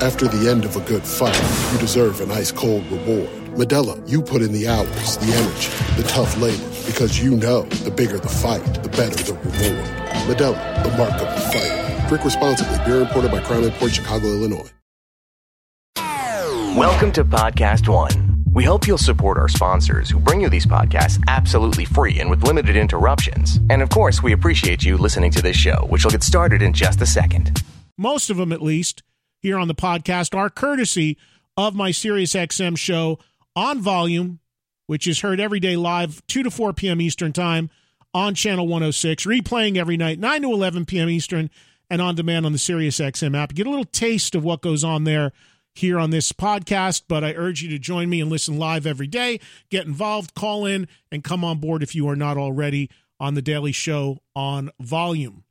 After the end of a good fight, you deserve an ice cold reward. Modelo, you put in the hours, the energy, the tough labor, because you know the bigger the fight, the better the reward. Modelo, the mark of the fighter. Drink responsibly. Beer imported by Crown Imports Chicago, Illinois. Welcome to Podcast One. We hope you'll support our sponsors who bring you these podcasts absolutely free and with limited interruptions. And of course, we appreciate you listening to this show, which will get started in just a second. Most of them, at least, here on the podcast are courtesy of my SiriusXM show on volume, which is heard every day live, 2 to 4 p.m. Eastern Time on Channel 106, replaying every night, 9 to 11 p.m. Eastern, and on demand on the SiriusXM app. Get a little taste of what goes on there here on this podcast, but I urge you to join me and listen live every day. Get involved, call in, and come on board if you are not already on the Daily Show on volume.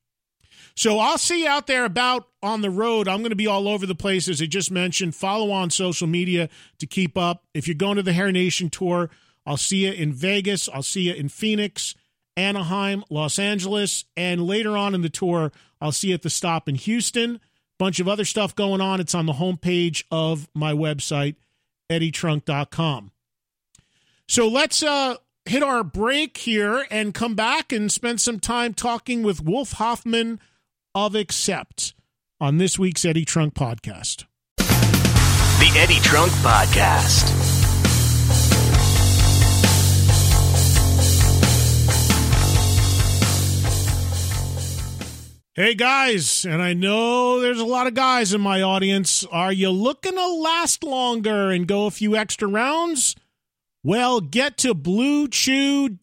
So I'll see you out there about on the road. I'm going to be all over the place, as I just mentioned. Follow on social media to keep up. If you're going to the Hair Nation tour, I'll see you in Vegas. I'll see you in Phoenix, Anaheim, Los Angeles, and later on in the tour, I'll see you at the stop in Houston. Bunch of other stuff going on. It's on the homepage of my website, eddietrunk.com. So let's uh, hit our break here and come back and spend some time talking with Wolf Hoffman of Accept on this week's Eddie Trunk podcast. The Eddie Trunk Podcast. Hey guys, and I know there's a lot of guys in my audience. Are you looking to last longer and go a few extra rounds? Well, get to bluechew.com.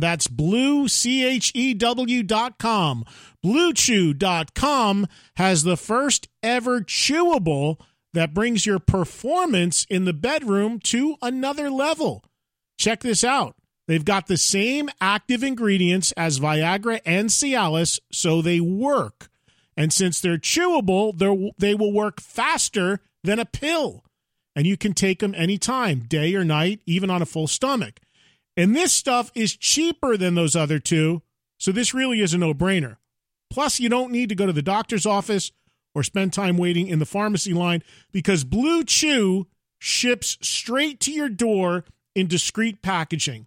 That's blue, C H E W.com. BlueChew.com has the first ever chewable that brings your performance in the bedroom to another level. Check this out. They've got the same active ingredients as Viagra and Cialis, so they work. And since they're chewable, they're, they will work faster than a pill. And you can take them anytime, day or night, even on a full stomach. And this stuff is cheaper than those other two, so this really is a no brainer. Plus, you don't need to go to the doctor's office or spend time waiting in the pharmacy line because Blue Chew ships straight to your door in discreet packaging.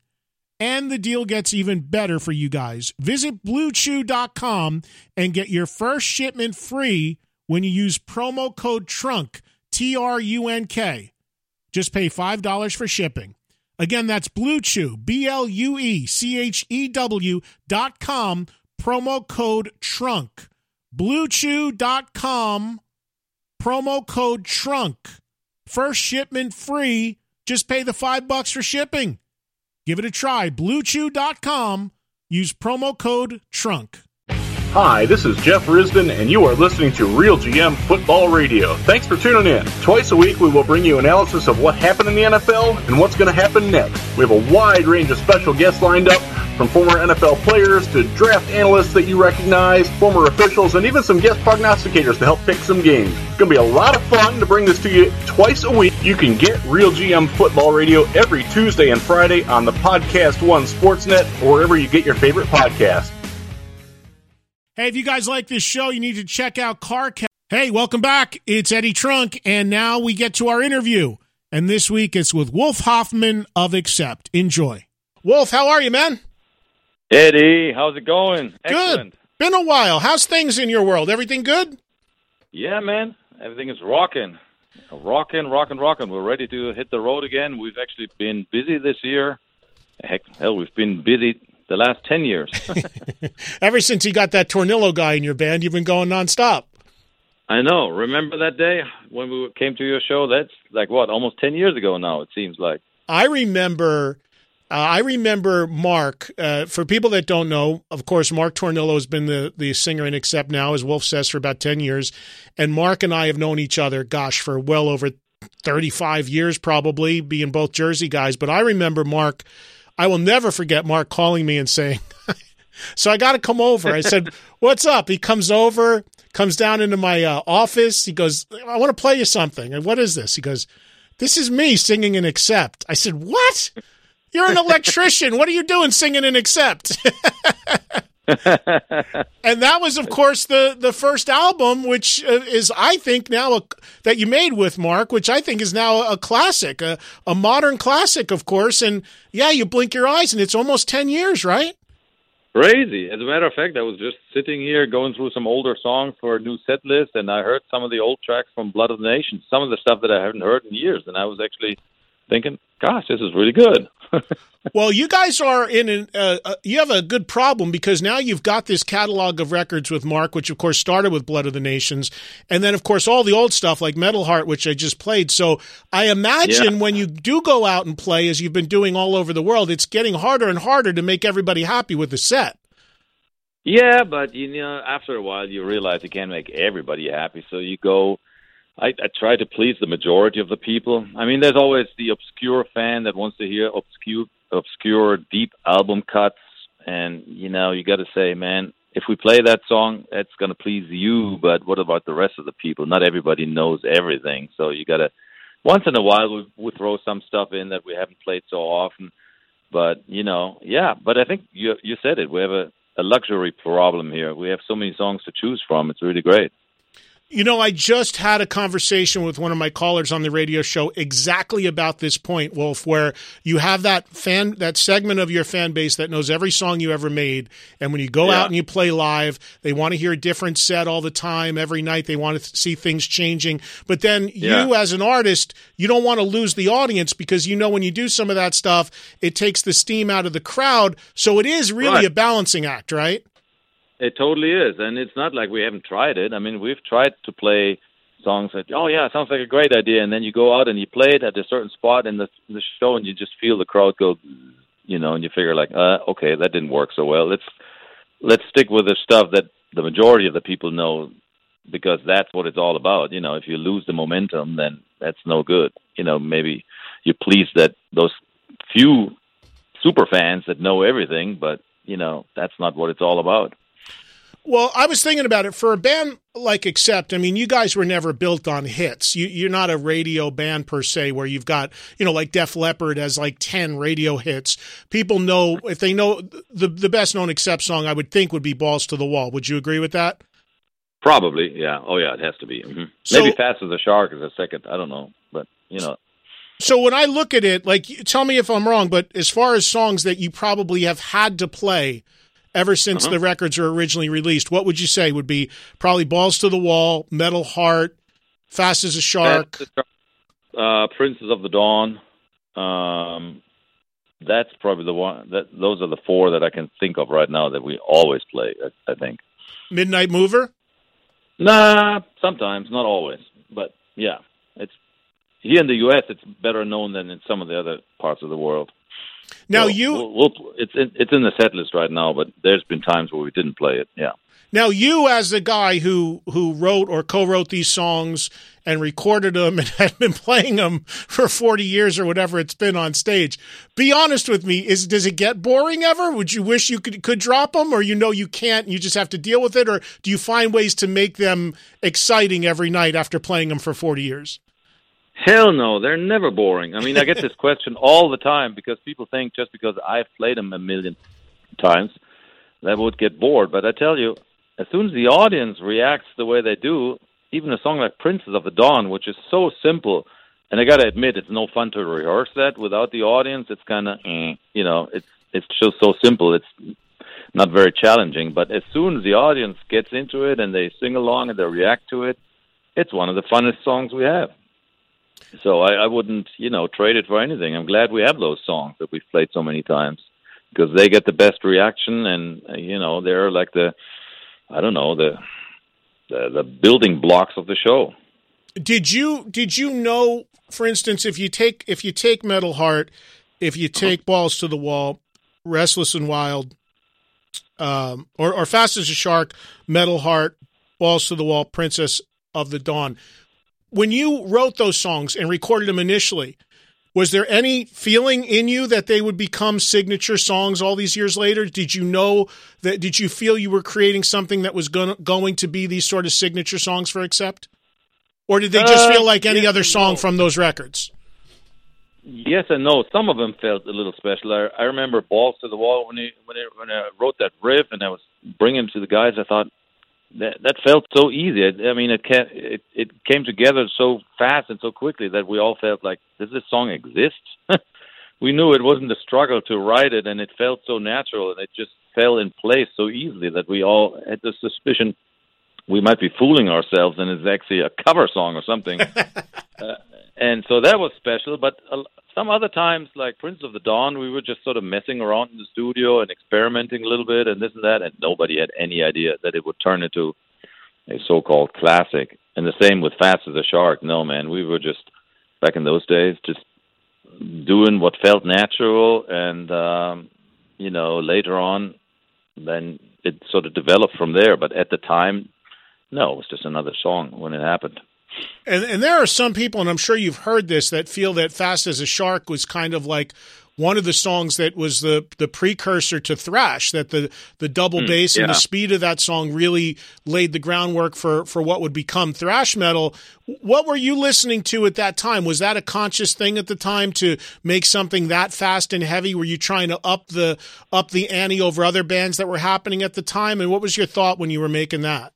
And the deal gets even better for you guys. Visit bluechew.com and get your first shipment free when you use promo code TRUNK, T R U N K. Just pay $5 for shipping. Again, that's Blue Chew, B L U E C H E W dot com promo code TRUNK. BlueChew.com, promo code TRUNK. First shipment free. Just pay the five bucks for shipping. Give it a try. BlueChew.com. Use promo code TRUNK. Hi, this is Jeff Risdon, and you are listening to Real GM Football Radio. Thanks for tuning in. Twice a week, we will bring you analysis of what happened in the NFL and what's going to happen next. We have a wide range of special guests lined up, from former NFL players to draft analysts that you recognize, former officials, and even some guest prognosticators to help pick some games. It's going to be a lot of fun to bring this to you twice a week. You can get Real GM Football Radio every Tuesday and Friday on the Podcast One Sportsnet or wherever you get your favorite podcast. Hey, if you guys like this show, you need to check out CarCast. Hey, welcome back. It's Eddie Trunk, and now we get to our interview. And this week it's with Wolf Hoffman of Accept. Enjoy. Wolf, how are you, man? Eddie, how's it going? Excellent. Good. Been a while. How's things in your world? Everything good? Yeah, man. Everything is rocking. Rocking, rocking, rocking. We're ready to hit the road again. We've actually been busy this year. Heck, hell, we've been busy the last 10 years. Ever since you got that Tornillo guy in your band, you've been going nonstop. I know. Remember that day when we came to your show? That's like what, almost 10 years ago now, it seems like. I remember. Uh, I remember Mark. Uh, for people that don't know, of course, Mark Tornillo has been the, the singer in Accept now, as Wolf says, for about 10 years. And Mark and I have known each other, gosh, for well over 35 years, probably, being both Jersey guys. But I remember Mark I will never forget Mark calling me and saying, So I got to come over. I said, What's up? He comes over, comes down into my uh, office. He goes, I want to play you something. And what is this? He goes, This is me singing an accept. I said, What? You're an electrician. What are you doing singing an accept? and that was, of course, the the first album, which uh, is, I think, now a, that you made with Mark, which I think is now a classic, a, a modern classic, of course. And yeah, you blink your eyes, and it's almost ten years, right? Crazy. As a matter of fact, I was just sitting here going through some older songs for a new set list, and I heard some of the old tracks from Blood of the Nation, some of the stuff that I haven't heard in years, and I was actually thinking, "Gosh, this is really good." Well, you guys are in an uh, uh, you have a good problem because now you've got this catalog of records with Mark, which of course started with Blood of the Nations, and then of course all the old stuff like Metal Heart, which I just played. So I imagine yeah. when you do go out and play, as you've been doing all over the world, it's getting harder and harder to make everybody happy with the set. Yeah, but you know, after a while, you realize you can't make everybody happy, so you go I, I try to please the majority of the people. I mean, there's always the obscure fan that wants to hear obscure, obscure, deep album cuts, and you know, you got to say, man, if we play that song, it's going to please you. But what about the rest of the people? Not everybody knows everything, so you got to. Once in a while, we we throw some stuff in that we haven't played so often. But you know, yeah. But I think you you said it. We have a a luxury problem here. We have so many songs to choose from. It's really great. You know, I just had a conversation with one of my callers on the radio show exactly about this point, Wolf, where you have that fan, that segment of your fan base that knows every song you ever made. And when you go yeah. out and you play live, they want to hear a different set all the time, every night. They want to see things changing. But then yeah. you, as an artist, you don't want to lose the audience because you know when you do some of that stuff, it takes the steam out of the crowd. So it is really right. a balancing act, right? It totally is, and it's not like we haven't tried it. I mean, we've tried to play songs that oh yeah, sounds like a great idea, and then you go out and you play it at a certain spot in the the show, and you just feel the crowd go, you know, and you figure like, uh, okay, that didn't work so well. Let's let's stick with the stuff that the majority of the people know because that's what it's all about. You know, if you lose the momentum, then that's no good. You know, maybe you're pleased that those few super fans that know everything, but you know, that's not what it's all about. Well, I was thinking about it for a band like Accept. I mean, you guys were never built on hits. You, are not a radio band per se, where you've got you know like Def Leppard has like ten radio hits. People know if they know the the best known Accept song. I would think would be Balls to the Wall. Would you agree with that? Probably, yeah. Oh, yeah, it has to be. Mm-hmm. So, Maybe Fast as a Shark is a second. I don't know, but you know. So when I look at it, like, tell me if I'm wrong, but as far as songs that you probably have had to play ever since uh-huh. the records were originally released, what would you say would be probably Balls to the Wall, Metal Heart, Fast as a Shark, uh, Princess of the Dawn. Um, that's probably the one. That those are the four that I can think of right now that we always play. I, I think. Midnight Mover. Nah, sometimes, not always, but yeah, it's here in the U.S. It's better known than in some of the other parts of the world. Now you, we'll, we'll, it's in, it's in the set list right now, but there's been times where we didn't play it. Yeah. Now you, as the guy who who wrote or co-wrote these songs and recorded them and had been playing them for forty years or whatever it's been on stage, be honest with me: is does it get boring ever? Would you wish you could could drop them, or you know you can't, and you just have to deal with it, or do you find ways to make them exciting every night after playing them for forty years? Hell no, they're never boring. I mean, I get this question all the time because people think just because I've played them a million times that would get bored. But I tell you, as soon as the audience reacts the way they do, even a song like Princess of the Dawn, which is so simple, and I got to admit, it's no fun to rehearse that without the audience. It's kind of, eh, you know, it's it's just so simple. It's not very challenging. But as soon as the audience gets into it and they sing along and they react to it, it's one of the funnest songs we have. So I, I wouldn't, you know, trade it for anything. I'm glad we have those songs that we've played so many times because they get the best reaction, and uh, you know, they're like the, I don't know, the, the the building blocks of the show. Did you did you know, for instance, if you take if you take Metal Heart, if you take Balls to the Wall, Restless and Wild, um, or or Fast as a Shark, Metal Heart, Balls to the Wall, Princess of the Dawn when you wrote those songs and recorded them initially, was there any feeling in you that they would become signature songs all these years later? Did you know that? Did you feel you were creating something that was going going to be these sort of signature songs for Accept, or did they just uh, feel like any other song from those records? Yes and no. Some of them felt a little special. I, I remember balls to the wall when he when he, when I wrote that riff and I was bringing to the guys. I thought that that felt so easy. I, mean, it, can, it it came together so fast and so quickly that we all felt like, does this song exist? we knew it wasn't a struggle to write it, and it felt so natural, and it just fell in place so easily that we all had the suspicion we might be fooling ourselves and it's actually a cover song or something. uh, and so that was special. But uh, some other times, like Prince of the Dawn, we were just sort of messing around in the studio and experimenting a little bit and this and that, and nobody had any idea that it would turn into a so-called classic. And the same with Fast as a Shark. No, man, we were just back in those days just doing what felt natural, and um, you know, later on, then it sort of developed from there. But at the time, no, it was just another song when it happened. And, and there are some people, and I'm sure you've heard this, that feel that Fast as a Shark was kind of like one of the songs that was the the precursor to thrash that the the double mm, bass yeah. and the speed of that song really laid the groundwork for for what would become thrash metal. What were you listening to at that time? Was that a conscious thing at the time to make something that fast and heavy? Were you trying to up the up the ante over other bands that were happening at the time? And what was your thought when you were making that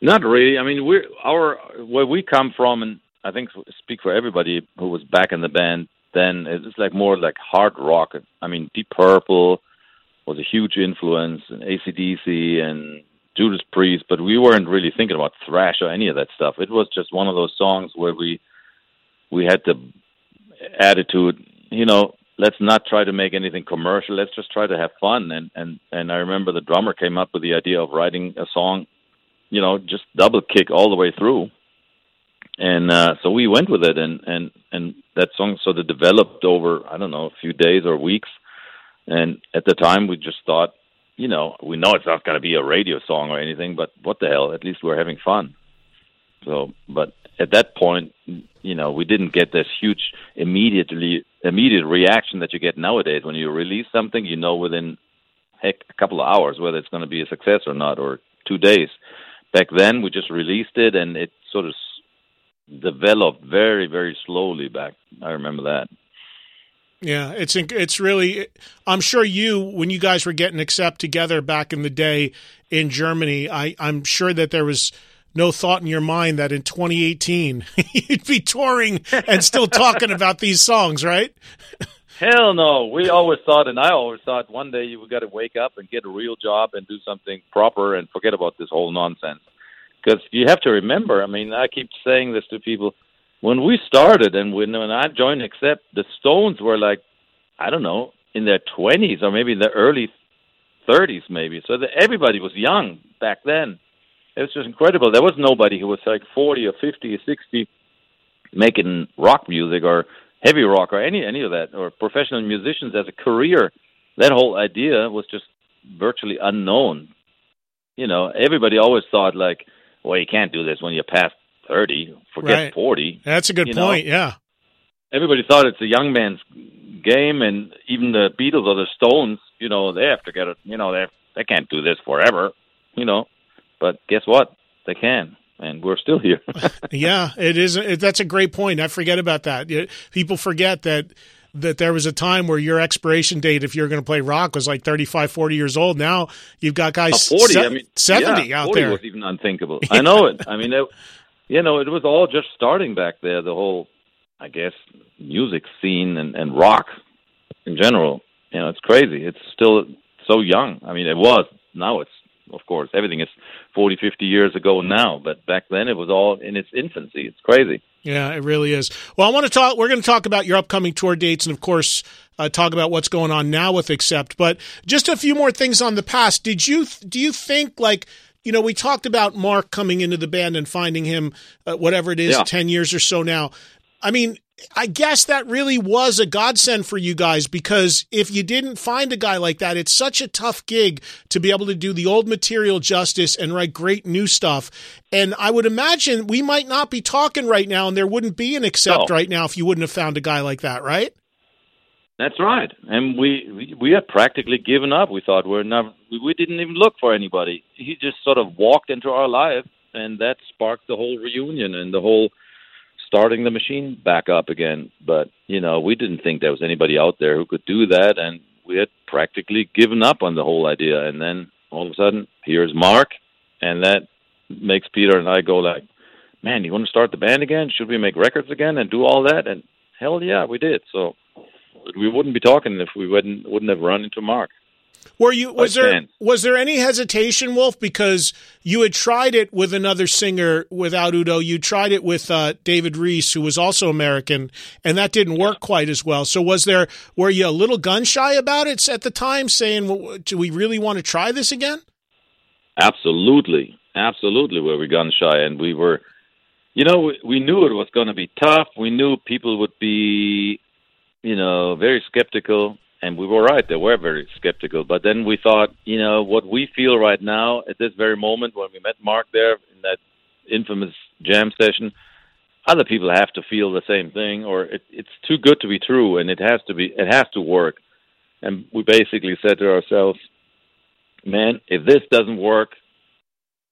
not really. I mean, we're our where we come from, and I think speak for everybody who was back in the band. Then it's like more like hard rock. I mean, Deep Purple was a huge influence, and ACDC and Judas Priest, but we weren't really thinking about thrash or any of that stuff. It was just one of those songs where we we had the attitude, you know, let's not try to make anything commercial. Let's just try to have fun. And and and I remember the drummer came up with the idea of writing a song you know, just double kick all the way through. And uh, so we went with it, and and and that song sort of developed over I don't know a few days or weeks. And at the time, we just thought, you know, we know it's not going to be a radio song or anything, but what the hell? At least we're having fun. So, but at that point, you know, we didn't get this huge immediately immediate reaction that you get nowadays when you release something. You know, within heck a couple of hours whether it's going to be a success or not, or two days back then we just released it and it sort of developed very very slowly back. I remember that. Yeah it's it's really i'm sure you when you guys were getting accept together back in the day in germany i i'm sure that there was no thought in your mind that in 2018 you'd be touring and still talking about these songs right Hell no. We always thought, and I always thought, one day you got to wake up and get a real job and do something proper and forget about this whole nonsense. Because you have to remember, I mean, I keep saying this to people. When we started and when, when I joined Accept, the Stones were like, I don't know, in their 20s or maybe in their early 30s, maybe. So everybody was young back then. It was just incredible. There was nobody who was like 40 or 50 or 60 making rock music or heavy rock or any any of that or professional musicians as a career. That whole idea was just virtually unknown. You know, everybody always thought like, well, you can't do this when you're past thirty. Forget right. forty. That's a good point. Know? Yeah. Everybody thought it's a young man's game, and even the Beatles or the Stones, you know, they have to get it. You know, they they can't do this forever. You know, but guess what? They can and we're still here. yeah, it is. It, that's a great point. I forget about that. People forget that that there was a time where your expiration date if you're going to play rock was like 35 40 years old now you've got guys uh, 40 se- I mean, 70 yeah, out 40 there was even unthinkable i know it i mean it, you know it was all just starting back there the whole i guess music scene and, and rock in general you know it's crazy it's still so young i mean it was now it's of course. Everything is 40, 50 years ago now, but back then it was all in its infancy. It's crazy. Yeah, it really is. Well, I want to talk. We're going to talk about your upcoming tour dates, and of course, uh, talk about what's going on now with Accept. But just a few more things on the past. Did you do you think like you know we talked about Mark coming into the band and finding him uh, whatever it is yeah. ten years or so now. I mean, I guess that really was a godsend for you guys because if you didn't find a guy like that, it's such a tough gig to be able to do the old material justice and write great new stuff. And I would imagine we might not be talking right now, and there wouldn't be an accept no. right now if you wouldn't have found a guy like that, right? That's right, and we we, had practically given up. We thought we're not. We, we didn't even look for anybody. He just sort of walked into our life, and that sparked the whole reunion and the whole starting the machine back up again. But you know, we didn't think there was anybody out there who could do that, and we had practically given up on the whole idea. And then all of a sudden, here's Mark, and that makes Peter and I go like, "Man, you want to start the band again? Should we make records again and do all that?" And hell yeah, we did. So we wouldn't be talking if we wouldn't wouldn't have run into Mark. Were you was there was there any hesitation, Wolf, because you had tried it with another singer without Udo? You tried it with uh, David Reece, who was also American, and that didn't work quite as well. So was there were you a little gun shy about it at the time, saying, well, "Do we really want to try this again?" Absolutely, absolutely, were we gun shy, and we were, you know, we, we knew it was going to be tough. We knew people would be, you know, very skeptical and we were right. They were very skeptical. But then we thought, you know, what we feel right now at this very moment when we met Mark there in that infamous jam session, other people have to feel the same thing, or it, it's too good to be true, and it has to be. It has to work. And we basically said to ourselves, man, if this doesn't work,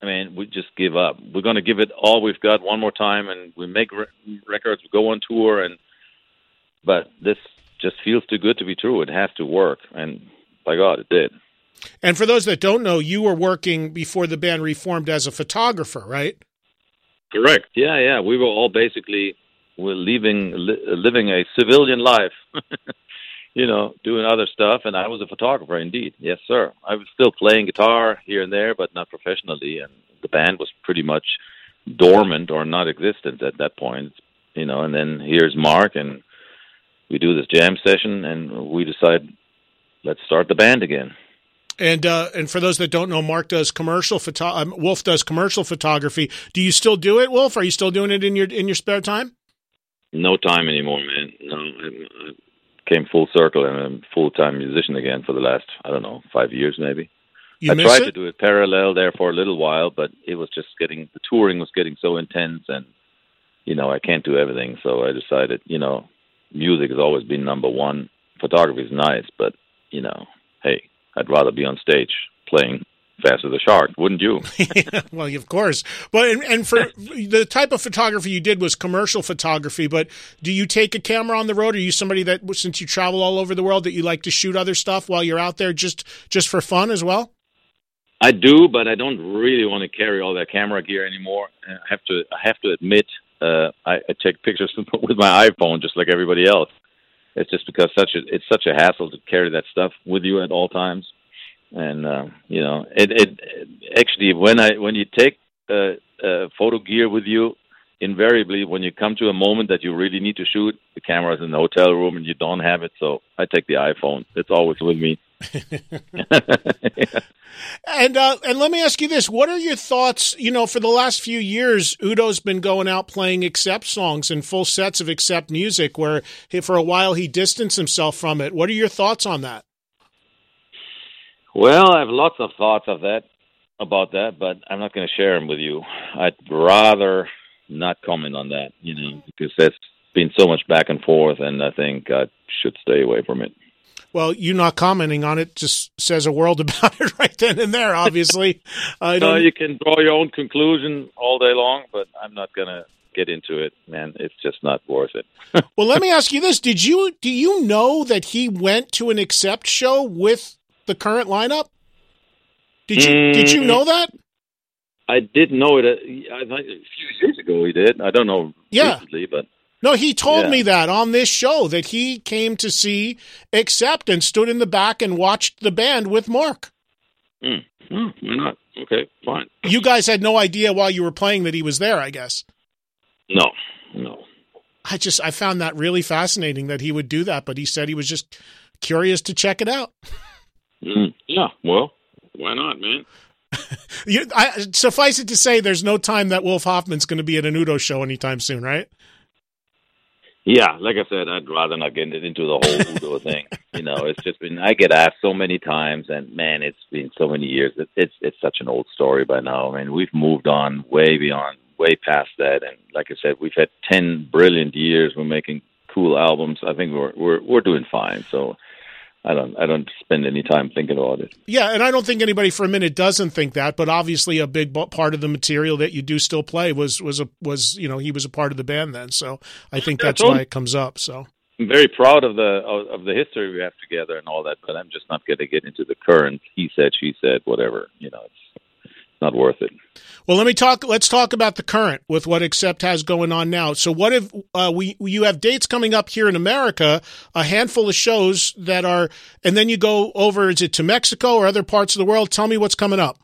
I mean, we just give up. We're going to give it all we've got one more time, and we make re- records, we go on tour, and but this just feels too good to be true. It has to work, and by God, it did. And for those that don't know, you were working before the band reformed as a photographer, right? Correct. Yeah, yeah. We were all basically we're leaving li- living a civilian life. you know, doing other stuff, and I was a photographer indeed. Yes, sir. I was still playing guitar here and there, but not professionally, and the band was pretty much dormant or non-existent at that point. You know, and then here's Mark, and we do this jam session, and we decide let's start the band again. And uh, and for those that don't know, Mark does commercial photo. Um, Wolf does commercial photography. Do you still do it, Wolf? Are you still doing it in your in your spare time? No time anymore, man. No, I, came full circle and I'm a full time musician again for the last I don't know five years maybe. You I tried it? to do it parallel there for a little while, but it was just getting the touring was getting so intense, and you know I can't do everything. So I decided, you know, music has always been number one. Photography is nice, but you know, hey, I'd rather be on stage playing Faster the Shark, wouldn't you? well, of course. But and, and, for the type of photography you did was commercial photography. But do you take a camera on the road? Are you somebody that, since you travel all over the world, that you like to shoot other stuff while you're out there, just just for fun as well? I do, but I don't really want to carry all that camera gear anymore. Uh, I have to. I have to admit, uh, I, I take pictures with my iPhone just like everybody else. It's just because such a it's such a hassle to carry that stuff with you at all times, and uh, you know it, it, it actually when I when you take uh, uh, photo gear with you, invariably when you come to a moment that you really need to shoot, the camera's in the hotel room and you don't have it. So I take the iPhone. It's always with me. and uh, and let me ask you this: What are your thoughts? You know, for the last few years, Udo's been going out playing accept songs and full sets of accept music. Where he, for a while he distanced himself from it. What are your thoughts on that? Well, I have lots of thoughts of that about that, but I'm not going to share them with you. I'd rather not comment on that, you know, because there's been so much back and forth, and I think I should stay away from it. Well, you not commenting on it just says a world about it right then and there. Obviously, I no, you can draw your own conclusion all day long, but I'm not gonna get into it, man. It's just not worth it. well, let me ask you this: Did you do you know that he went to an accept show with the current lineup? Did you mm, did you know that? I did know it. Uh, I think a few years ago he did. I don't know yeah. recently, but no, he told yeah. me that on this show that he came to see Accept and stood in the back and watched the band with Mark. Mm. Oh, why not? Okay, fine. You guys had no idea while you were playing that he was there, I guess. No, no. I just I found that really fascinating that he would do that, but he said he was just curious to check it out. Mm. Yeah, well, why not, man? you, I, suffice it to say, there's no time that Wolf Hoffman's going to be at an Udo show anytime soon, right? Yeah, like I said, I'd rather not get into the whole Udo thing. You know, it's just been I get asked so many times, and man, it's been so many years. It, it's it's such an old story by now. I mean, we've moved on way beyond, way past that. And like I said, we've had ten brilliant years. We're making cool albums. I think we're we're we're doing fine. So I don't I don't spend any time thinking about it. Yeah, and I don't think anybody for a minute doesn't think that. But obviously, a big part of the material that you do still play was was a was you know he was a part of the band then. So I think that's why it comes up. So I'm very proud of the of, of the history we have together and all that. But I'm just not going to get into the current he said she said whatever. You know, it's not worth it. Well, let me talk. Let's talk about the current with what Accept has going on now. So, what if uh, we you have dates coming up here in America, a handful of shows that are, and then you go over. Is it to Mexico or other parts of the world? Tell me what's coming up.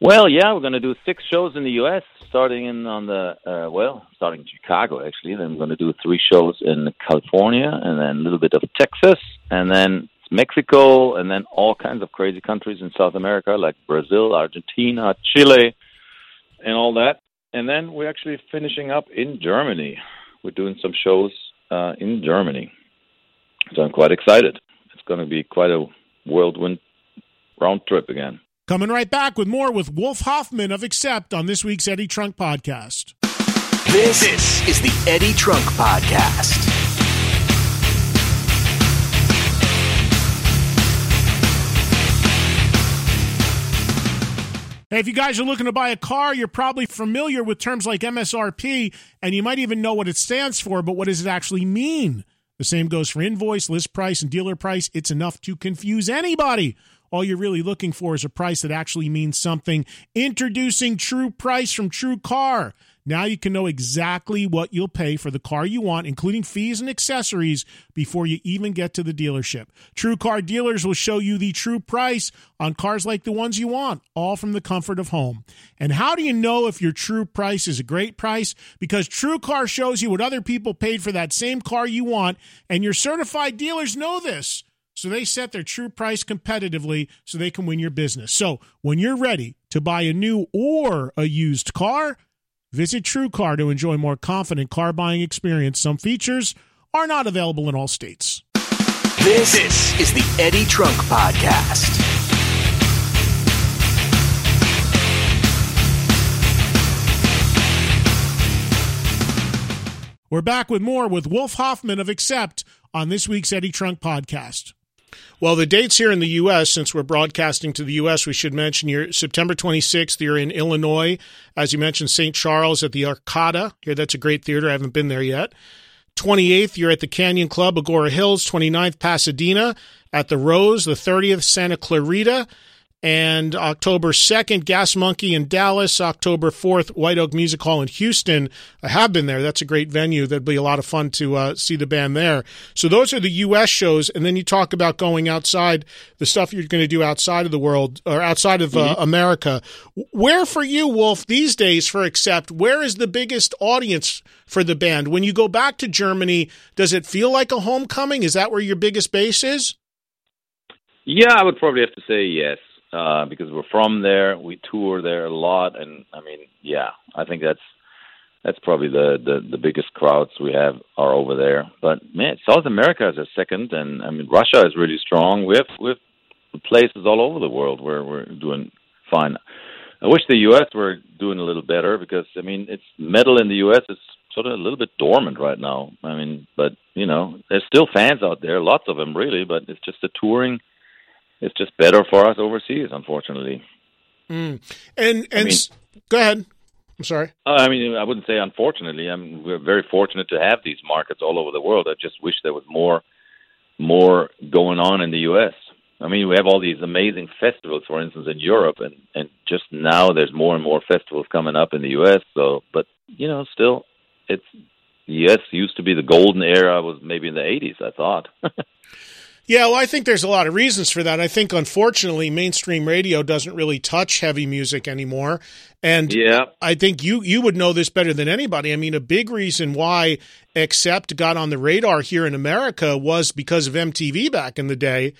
Well, yeah, we're going to do six shows in the U.S. starting in on the uh, well, starting in Chicago actually. Then we're going to do three shows in California, and then a little bit of Texas, and then Mexico, and then all kinds of crazy countries in South America like Brazil, Argentina, Chile, and all that. And then we're actually finishing up in Germany. We're doing some shows uh, in Germany. So I'm quite excited. It's going to be quite a whirlwind round trip again. Coming right back with more with Wolf Hoffman of Accept on this week's Eddie Trunk podcast. This, this is the Eddie Trunk podcast. Hey, if you guys are looking to buy a car, you're probably familiar with terms like MSRP, and you might even know what it stands for, but what does it actually mean? The same goes for invoice, list price, and dealer price. It's enough to confuse anybody. All you're really looking for is a price that actually means something. Introducing True Price from True Car. Now you can know exactly what you'll pay for the car you want, including fees and accessories, before you even get to the dealership. True car dealers will show you the true price on cars like the ones you want, all from the comfort of home. And how do you know if your true price is a great price? Because True Car shows you what other people paid for that same car you want, and your certified dealers know this. So they set their true price competitively so they can win your business. So when you're ready to buy a new or a used car, Visit TrueCar to enjoy more confident car buying experience. Some features are not available in all states. This, this is the Eddie Trunk Podcast. We're back with more with Wolf Hoffman of Accept on this week's Eddie Trunk Podcast. Well, the dates here in the U.S., since we're broadcasting to the U.S., we should mention you're September 26th, you're in Illinois. As you mentioned, St. Charles at the Arcada. Here, that's a great theater. I haven't been there yet. 28th, you're at the Canyon Club, Agoura Hills. 29th, Pasadena at the Rose. The 30th, Santa Clarita and October 2nd, Gas Monkey in Dallas. October 4th, White Oak Music Hall in Houston. I have been there. That's a great venue. That'd be a lot of fun to uh, see the band there. So those are the U.S. shows, and then you talk about going outside, the stuff you're going to do outside of the world or outside of uh, mm-hmm. America. Where for you, Wolf, these days for Accept, where is the biggest audience for the band? When you go back to Germany, does it feel like a homecoming? Is that where your biggest base is? Yeah, I would probably have to say yes uh, because we're from there. We tour there a lot, and I mean, yeah, I think that's that's probably the the, the biggest crowds we have are over there. But man, South America is a second, and I mean, Russia is really strong. We have we have places all over the world where we're doing fine. I wish the U.S. were doing a little better because I mean, it's metal in the U.S. is sort of a little bit dormant right now. I mean, but you know, there's still fans out there, lots of them really, but it's just the touring it's just better for us overseas, unfortunately. Mm. And and I mean, go ahead. I'm sorry. Uh, I mean, I wouldn't say unfortunately. I mean, we're very fortunate to have these markets all over the world. I just wish there was more more going on in the U.S. I mean, we have all these amazing festivals, for instance, in Europe, and and just now there's more and more festivals coming up in the U.S. So, but you know, still, it's the U.S. used to be the golden era. Was maybe in the '80s, I thought. Yeah, well, I think there's a lot of reasons for that. I think, unfortunately, mainstream radio doesn't really touch heavy music anymore, and yeah. I think you you would know this better than anybody. I mean, a big reason why Accept got on the radar here in America was because of MTV back in the day,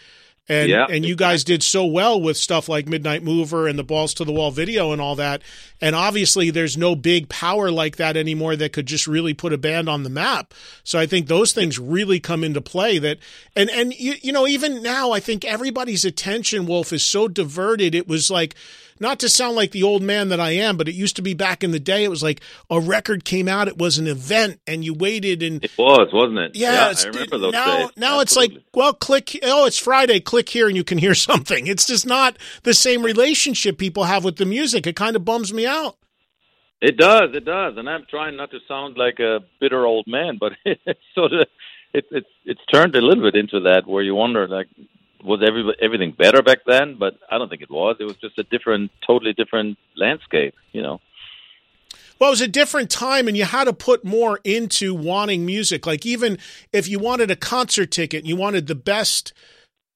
and Yeah. and you guys did so well with stuff like Midnight Mover and the balls to the wall video and all that. And obviously, there's no big power like that anymore that could just really put a band on the map. So I think those things really come into play. That and and you you know even now, I think everybody's attention, Wolf, is so diverted. It was like not to sound like the old man that I am, but it used to be back in the day. It was like a record came out, it was an event, and you waited and It was, wasn't it? yeah, it's, I remember those now days. now it's like well, click. Oh, it's Friday. Click here and you can hear something. It's just not the same relationship people have with the music. It kind of bums me out. It does, it does, and I'm trying not to sound like a bitter old man, but it's sort of it, it's it's turned a little bit into that where you wonder like was every, everything better back then? But I don't think it was. It was just a different, totally different landscape, you know. Well, it was a different time, and you had to put more into wanting music. Like even if you wanted a concert ticket, and you wanted the best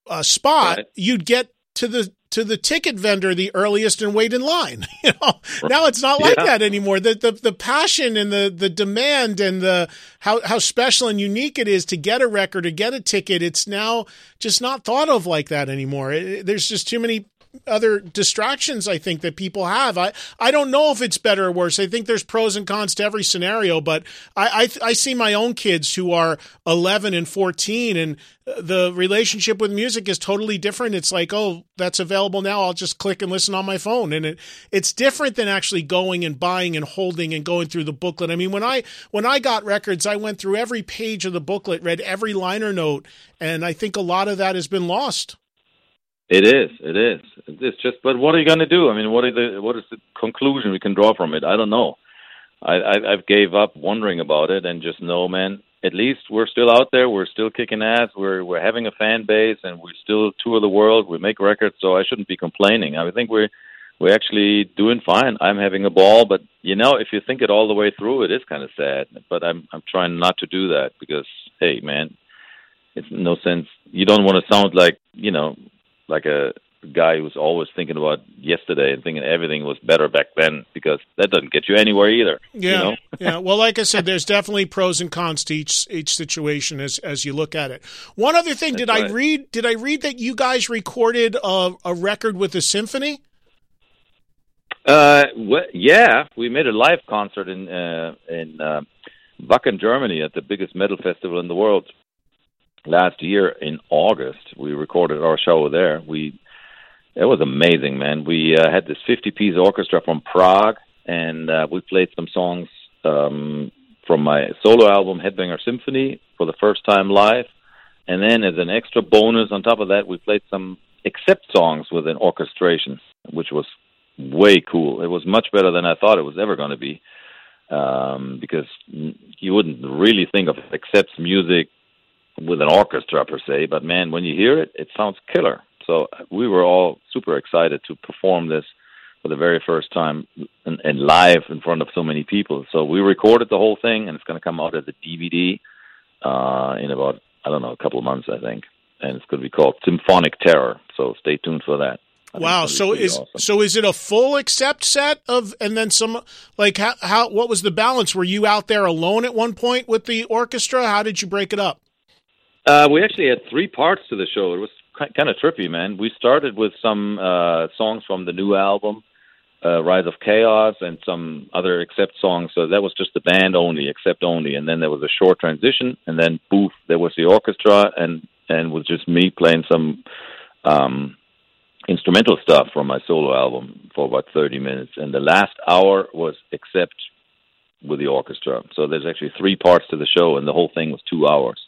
uh, spot, Right. you'd get to the to the ticket vendor the earliest and wait in line. You know, now it's not like Yeah. that anymore. The, the the passion and the the demand and the how how special and unique it is to get a record or get a ticket. It's now just not thought of like that anymore. It- there's just too many other distractions I think that people have. I, I don't know if it's better or worse. I think there's pros and cons to every scenario, but I, I, I see my own kids who are 11 and 14 and uh, the relationship with music is totally different. It's like, oh, that's available now. I'll just click and listen on my phone. And it, it's different than actually going and buying and holding and going through the booklet. I mean, when I, when I got records, I went through every page of the booklet, read every liner note. And I think a lot of that has been lost. It is. It is. It's just. But what are you going to do? I mean, what are the what is the conclusion we can draw from it? I don't know. I, I I've gave up wondering about it and just know, man. At least we're still out there. We're still kicking ass. We're we're having a fan base, and we still tour the world. We make records, so I shouldn't be complaining. I think we're we're actually doing fine. I'm having a ball, but you know, if you think it all the way through, it is kind of sad. But I'm I'm trying not to do that because, hey, man, it's no sense. You don't want to sound like you know like a guy who's always thinking about yesterday and thinking everything was better back then because that doesn't get you anywhere either. Yeah, You know? yeah. Well, like I said, there's definitely pros and cons to each each situation as as you look at it. One other thing, did That's I read? Did I read that you guys recorded a, a record with the symphony? Uh, wh- yeah, we made a live concert in uh, in uh, Wacken, Germany, at the biggest metal festival in the world. Last year in August, we recorded our show there. We it was amazing, man. We uh, had this 50-piece orchestra from Prague, and uh, we played some songs um, from my solo album, Headbanger Symphony, for the first time live. And then, as an extra bonus on top of that, we played some accept songs with an orchestration, which was way cool. It was much better than I thought it was ever going to be, um, because you wouldn't really think of accepts music with an orchestra per se, but man, when you hear it, it sounds killer. So uh, we were all super excited to perform this for the very first time and, and live in front of so many people. So we recorded the whole thing, and it's going to come out as a DVD uh, in about I don't know a couple of months, I think, and it's going to be called Symphonic Terror. So stay tuned for that. I Wow. So gonna be pretty is awesome. so is it a full accept set of and then some like how, how what was the balance? Were you out there alone at one point with the orchestra? How did you break it up? Uh, we actually had three parts to the show. It was kind of trippy, man. We started with some uh, songs from the new album, uh, Rise of Chaos, and some other Accept songs. So that was just the band only, Accept only. And then there was a short transition, and then poof, there was the orchestra, and and was just me playing some um, instrumental stuff from my solo album for about 30 minutes. And the last hour was Accept with the orchestra. So there's actually three parts to the show, and the whole thing was two hours.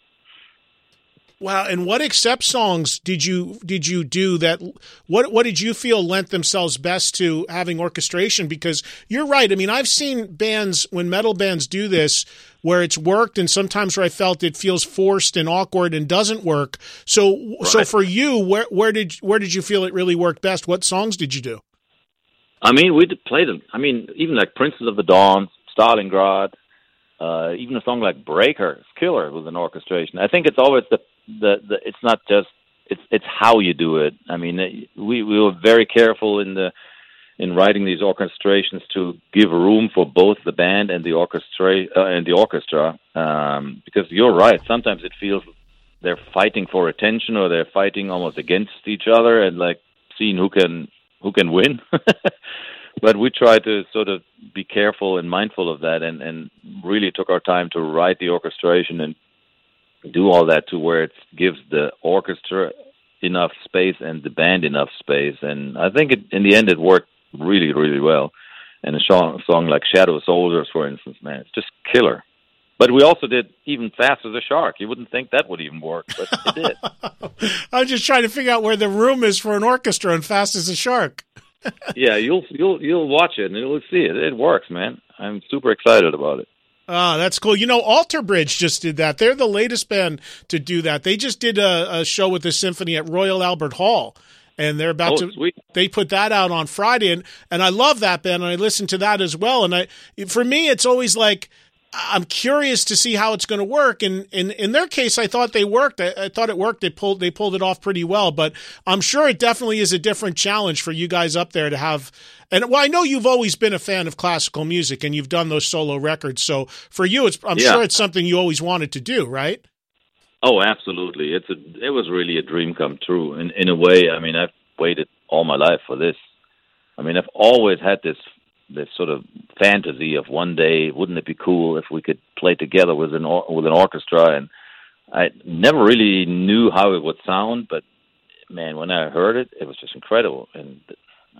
Wow, and what accept songs did you did you do that what what did you feel lent themselves best to having orchestration because you're right. I mean, I've seen bands when metal bands do this where it's worked and sometimes where I felt it feels forced and awkward and doesn't work. So so for you, where where did where did you feel it really worked best? What songs did you do? I mean, we did play them. I mean, even like Princess of the Dawn, Stalingrad, uh, even a song like Breaker, killer with an orchestration. I think it's always the, the, the it's not just, it's, it's how you do it. I mean, we, we were very careful in the, in writing these orchestrations to give room for both the band and the orchestra, uh, and the orchestra, um, because you're right. Sometimes it feels they're fighting for attention or they're fighting almost against each other and like seeing who can who can win. but we try to sort of be careful and mindful of that and and really took our time to write the orchestration and do all that to where it gives the orchestra enough space and the band enough space and I think it, in the end it worked really really well and a song, a song like Shadow Soldiers for instance man it's just killer but we also did even fast as a shark. You wouldn't think that would even work, but it did. I'm just trying to figure out where the room is for an orchestra and fast as a shark. yeah, you'll you'll you'll watch it and you'll see it. It works, man. I'm super excited about it. Ah, that's cool. You know, Alter Bridge just did that. They're the latest band to do that. They just did a, a show with the symphony at Royal Albert Hall and they're about oh, to sweet. they put that out on Friday and and I love that band and I listen to that as well and I for me it's always like I'm curious to see how it's going to work. And in, in their case, I thought they worked. I, I, thought it worked. They pulled they pulled it off pretty well. But I'm sure it definitely is a different challenge for you guys up there to have. And well, I know you've always been a fan of classical music, and you've done those solo records. So for you, it's I'm Yeah. sure it's something you always wanted to do, right? Oh, absolutely. It's a it was really a dream come true. In in a way, I mean, I've waited all my life for this. I mean, I've always had this this sort of fantasy of one day, wouldn't it be cool if we could play together with an or, with an orchestra? And I never really knew how it would sound, but man, when I heard it, it was just incredible. And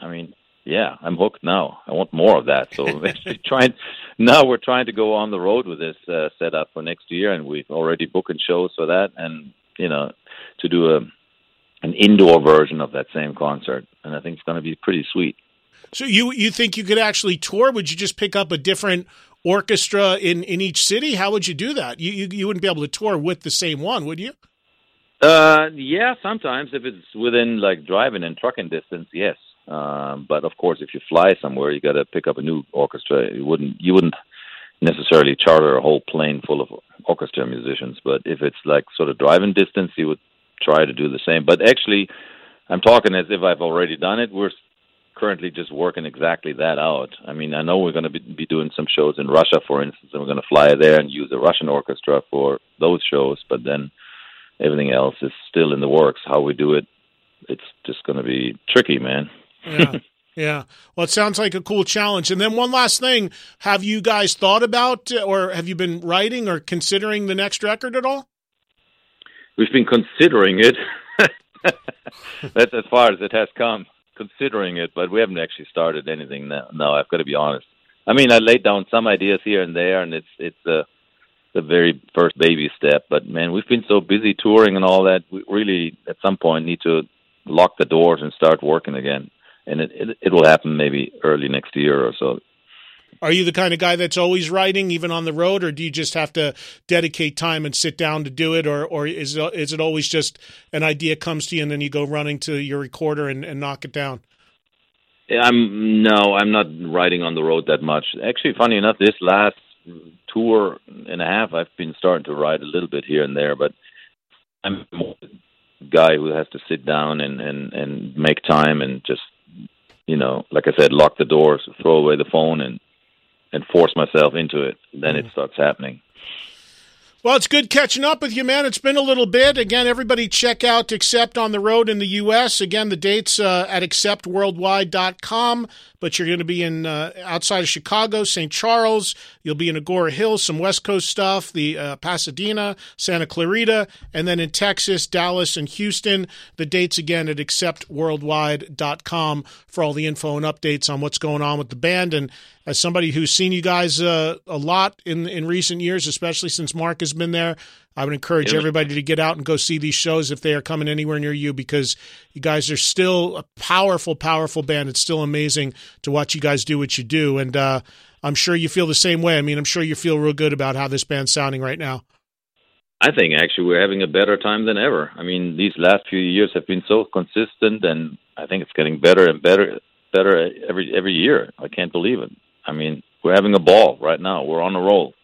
I mean, yeah, I'm hooked now. I want more of that. So we're trying now we're trying to go on the road with this uh, setup for next year, and we've already booking shows for that, and you know, to do a an indoor version of that same concert, and I think it's going to be pretty sweet. So you you think you could actually tour? Would you just pick up a different orchestra in in each city? How would you do that? You you, you wouldn't be able to tour with the same one, would you? Uh, yeah, sometimes if it's within like driving and trucking distance, yes. Um, but of course, if you fly somewhere, you got to pick up a new orchestra. You wouldn't you wouldn't necessarily charter a whole plane full of orchestra musicians. But if it's like sort of driving distance, you would try to do the same. But actually, I'm talking as if I've already done it. We're currently just working exactly that out. I mean, I know we're going to be, be doing some shows in Russia, for instance, and we're going to fly there and use a Russian orchestra for those shows. But then everything else is still in the works. How we do it, it's just going to be tricky, man. Yeah. Yeah. Well, it sounds like a cool challenge. And then one last thing, have you guys thought about uh, or have you been writing or considering the next record at all? We've been considering it. That's as far as it has come, considering it, but we haven't actually started anything now. No, I've got to be honest. I mean, I laid down some ideas here and there, and it's it's the the very first baby step. But man, we've been so busy touring and all that. We really, at some point, need to lock the doors and start working again. And it it, it will happen maybe early next year or so. Are you the kind of guy that's always writing, even on the road, or do you just have to dedicate time and sit down to do it, or or is it, is it always just an idea comes to you and then you go running to your recorder and, and knock it down? I'm no, I'm not riding on the road that much. Actually, funny enough, this last tour and a half, I've been starting to ride a little bit here and there, but I'm more the guy who has to sit down and and and make time and just you know, like I said, lock the doors, throw away the phone, and and force myself into it. Then it starts happening. Well, it's good catching up with you, man. It's been a little bit. Again, everybody check out Accept on the Road in the U.S. Again, the dates uh, at acceptworldwide.com. But you're going to be in uh, outside of Chicago, St. Charles. You'll be in Agoura Hills, some West Coast stuff, the uh, Pasadena, Santa Clarita, and then in Texas, Dallas, and Houston. The dates again at acceptworldwide.com for all the info and updates on what's going on with the band. And as somebody who's seen you guys uh, a lot in in recent years, especially since Mark has been there, I would encourage everybody to get out and go see these shows if they are coming anywhere near you because you guys are still a powerful, powerful band. It's still amazing to watch you guys do what you do, and uh, I'm sure you feel the same way. I mean, I'm sure you feel real good about how this band's sounding right now. I think actually we're having a better time than ever. I mean, these last few years have been so consistent, and I think it's getting better and better, better every every year. I can't believe it. I mean, we're having a ball right now. We're on a roll.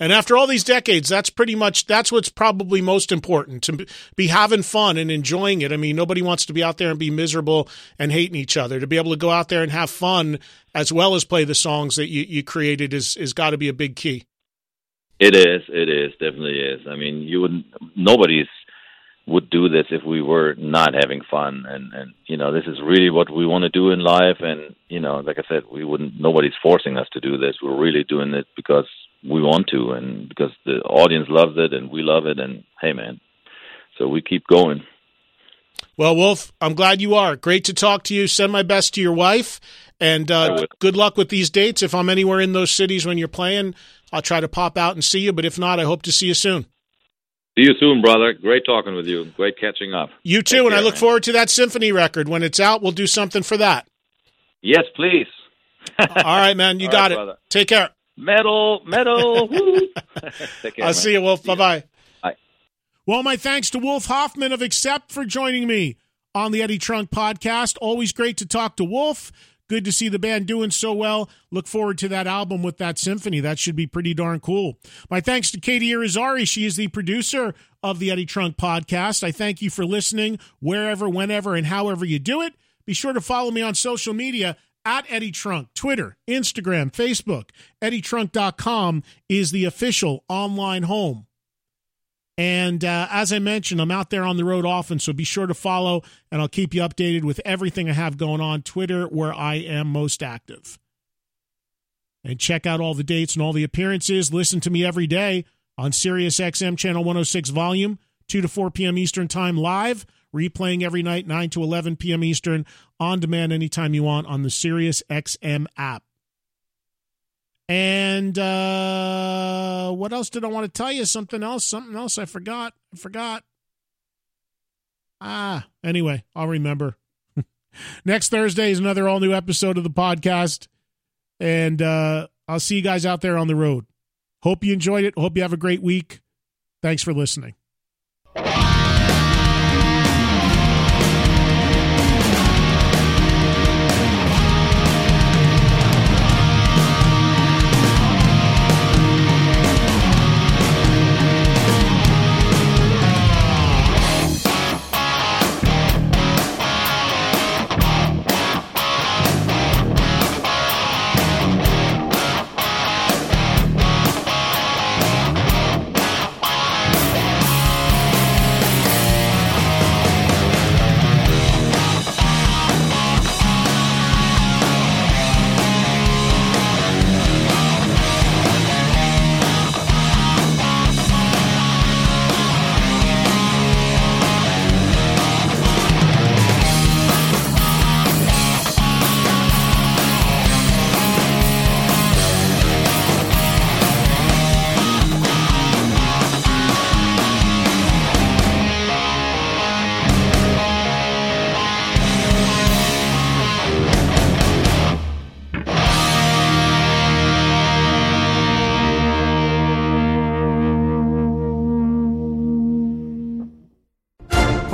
And after all these decades, that's pretty much that's what's probably most important to be having fun and enjoying it. I mean, nobody wants to be out there and be miserable and hating each other. To be able to go out there and have fun as well as play the songs that you, you created is is got to be a big key. It is. It is. Definitely is. I mean, you wouldn't. Nobody's would do this if we were not having fun. And and you know this is really what we want to do in life. And you know like i said we wouldn't nobody's forcing us to do this. We're really doing it because we want to and because the audience loves it and we love it. And hey man so we keep going. Well wolf i'm glad you are. Great to talk to you. Send my best to your wife. And uh, good luck with these dates. If i'm anywhere in those cities when you're playing i'll try to pop out and see you. But if not i hope to see you soon See you soon, brother. Great talking with you. Great catching up. You too, Take and care, I look man. forward to that symphony record. When it's out, we'll do something for that. Yes, please. All right, man. You All got right, it. Brother. Take care. Metal, metal. Take care. I'll man. see you, Wolf. Bye bye. Bye. Well, my thanks to Wolf Hoffman of Accept for joining me on the Eddie Trunk podcast. Always great to talk to Wolf. Good to see the band doing so well. Look forward to that album with that symphony. That should be pretty darn cool. My thanks to Katie Irizarry. She is the producer of the Eddie Trunk podcast. I thank you for listening wherever, whenever, and however you do it. Be sure to follow me on social media at Eddie Trunk, Twitter, Instagram, Facebook. EddieTrunk.com is the official online home and uh, as I mentioned, I'm out there on the road often, so be sure to follow, and I'll keep you updated with everything I have going on. Twitter, where I am most active. And check out all the dates and all the appearances. Listen to me every day on Sirius XM Channel 106 Volume, 2 to 4 p.m. Eastern Time live, replaying every night, 9 to 11 p.m. Eastern, on demand anytime you want on the Sirius XM app. And uh, what else did I want to tell you? Something else. Something else. I forgot. I forgot. Ah. Anyway, I'll remember. Next Thursday is another all new episode of the podcast, and uh, I'll see you guys out there on the road. Hope you enjoyed it. Hope you have a great week. Thanks for listening.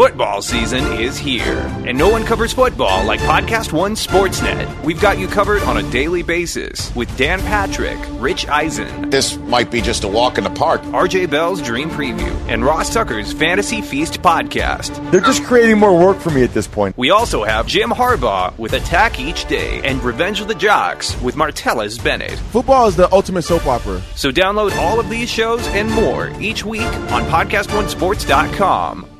Football season is here, and no one covers football like Podcast One Sportsnet. We've got you covered on a daily basis with Dan Patrick, Rich Eisen. This might be just a walk in the park. RJ Bell's Dream Preview, and Ross Tucker's Fantasy Feast podcast. They're just creating more work for me at this point. We also have Jim Harbaugh with Attack Each Day and Revenge of the Jocks with Martellus Bennett. Football is the ultimate soap opera. So download all of these shows and more each week on PodcastOneSports.com.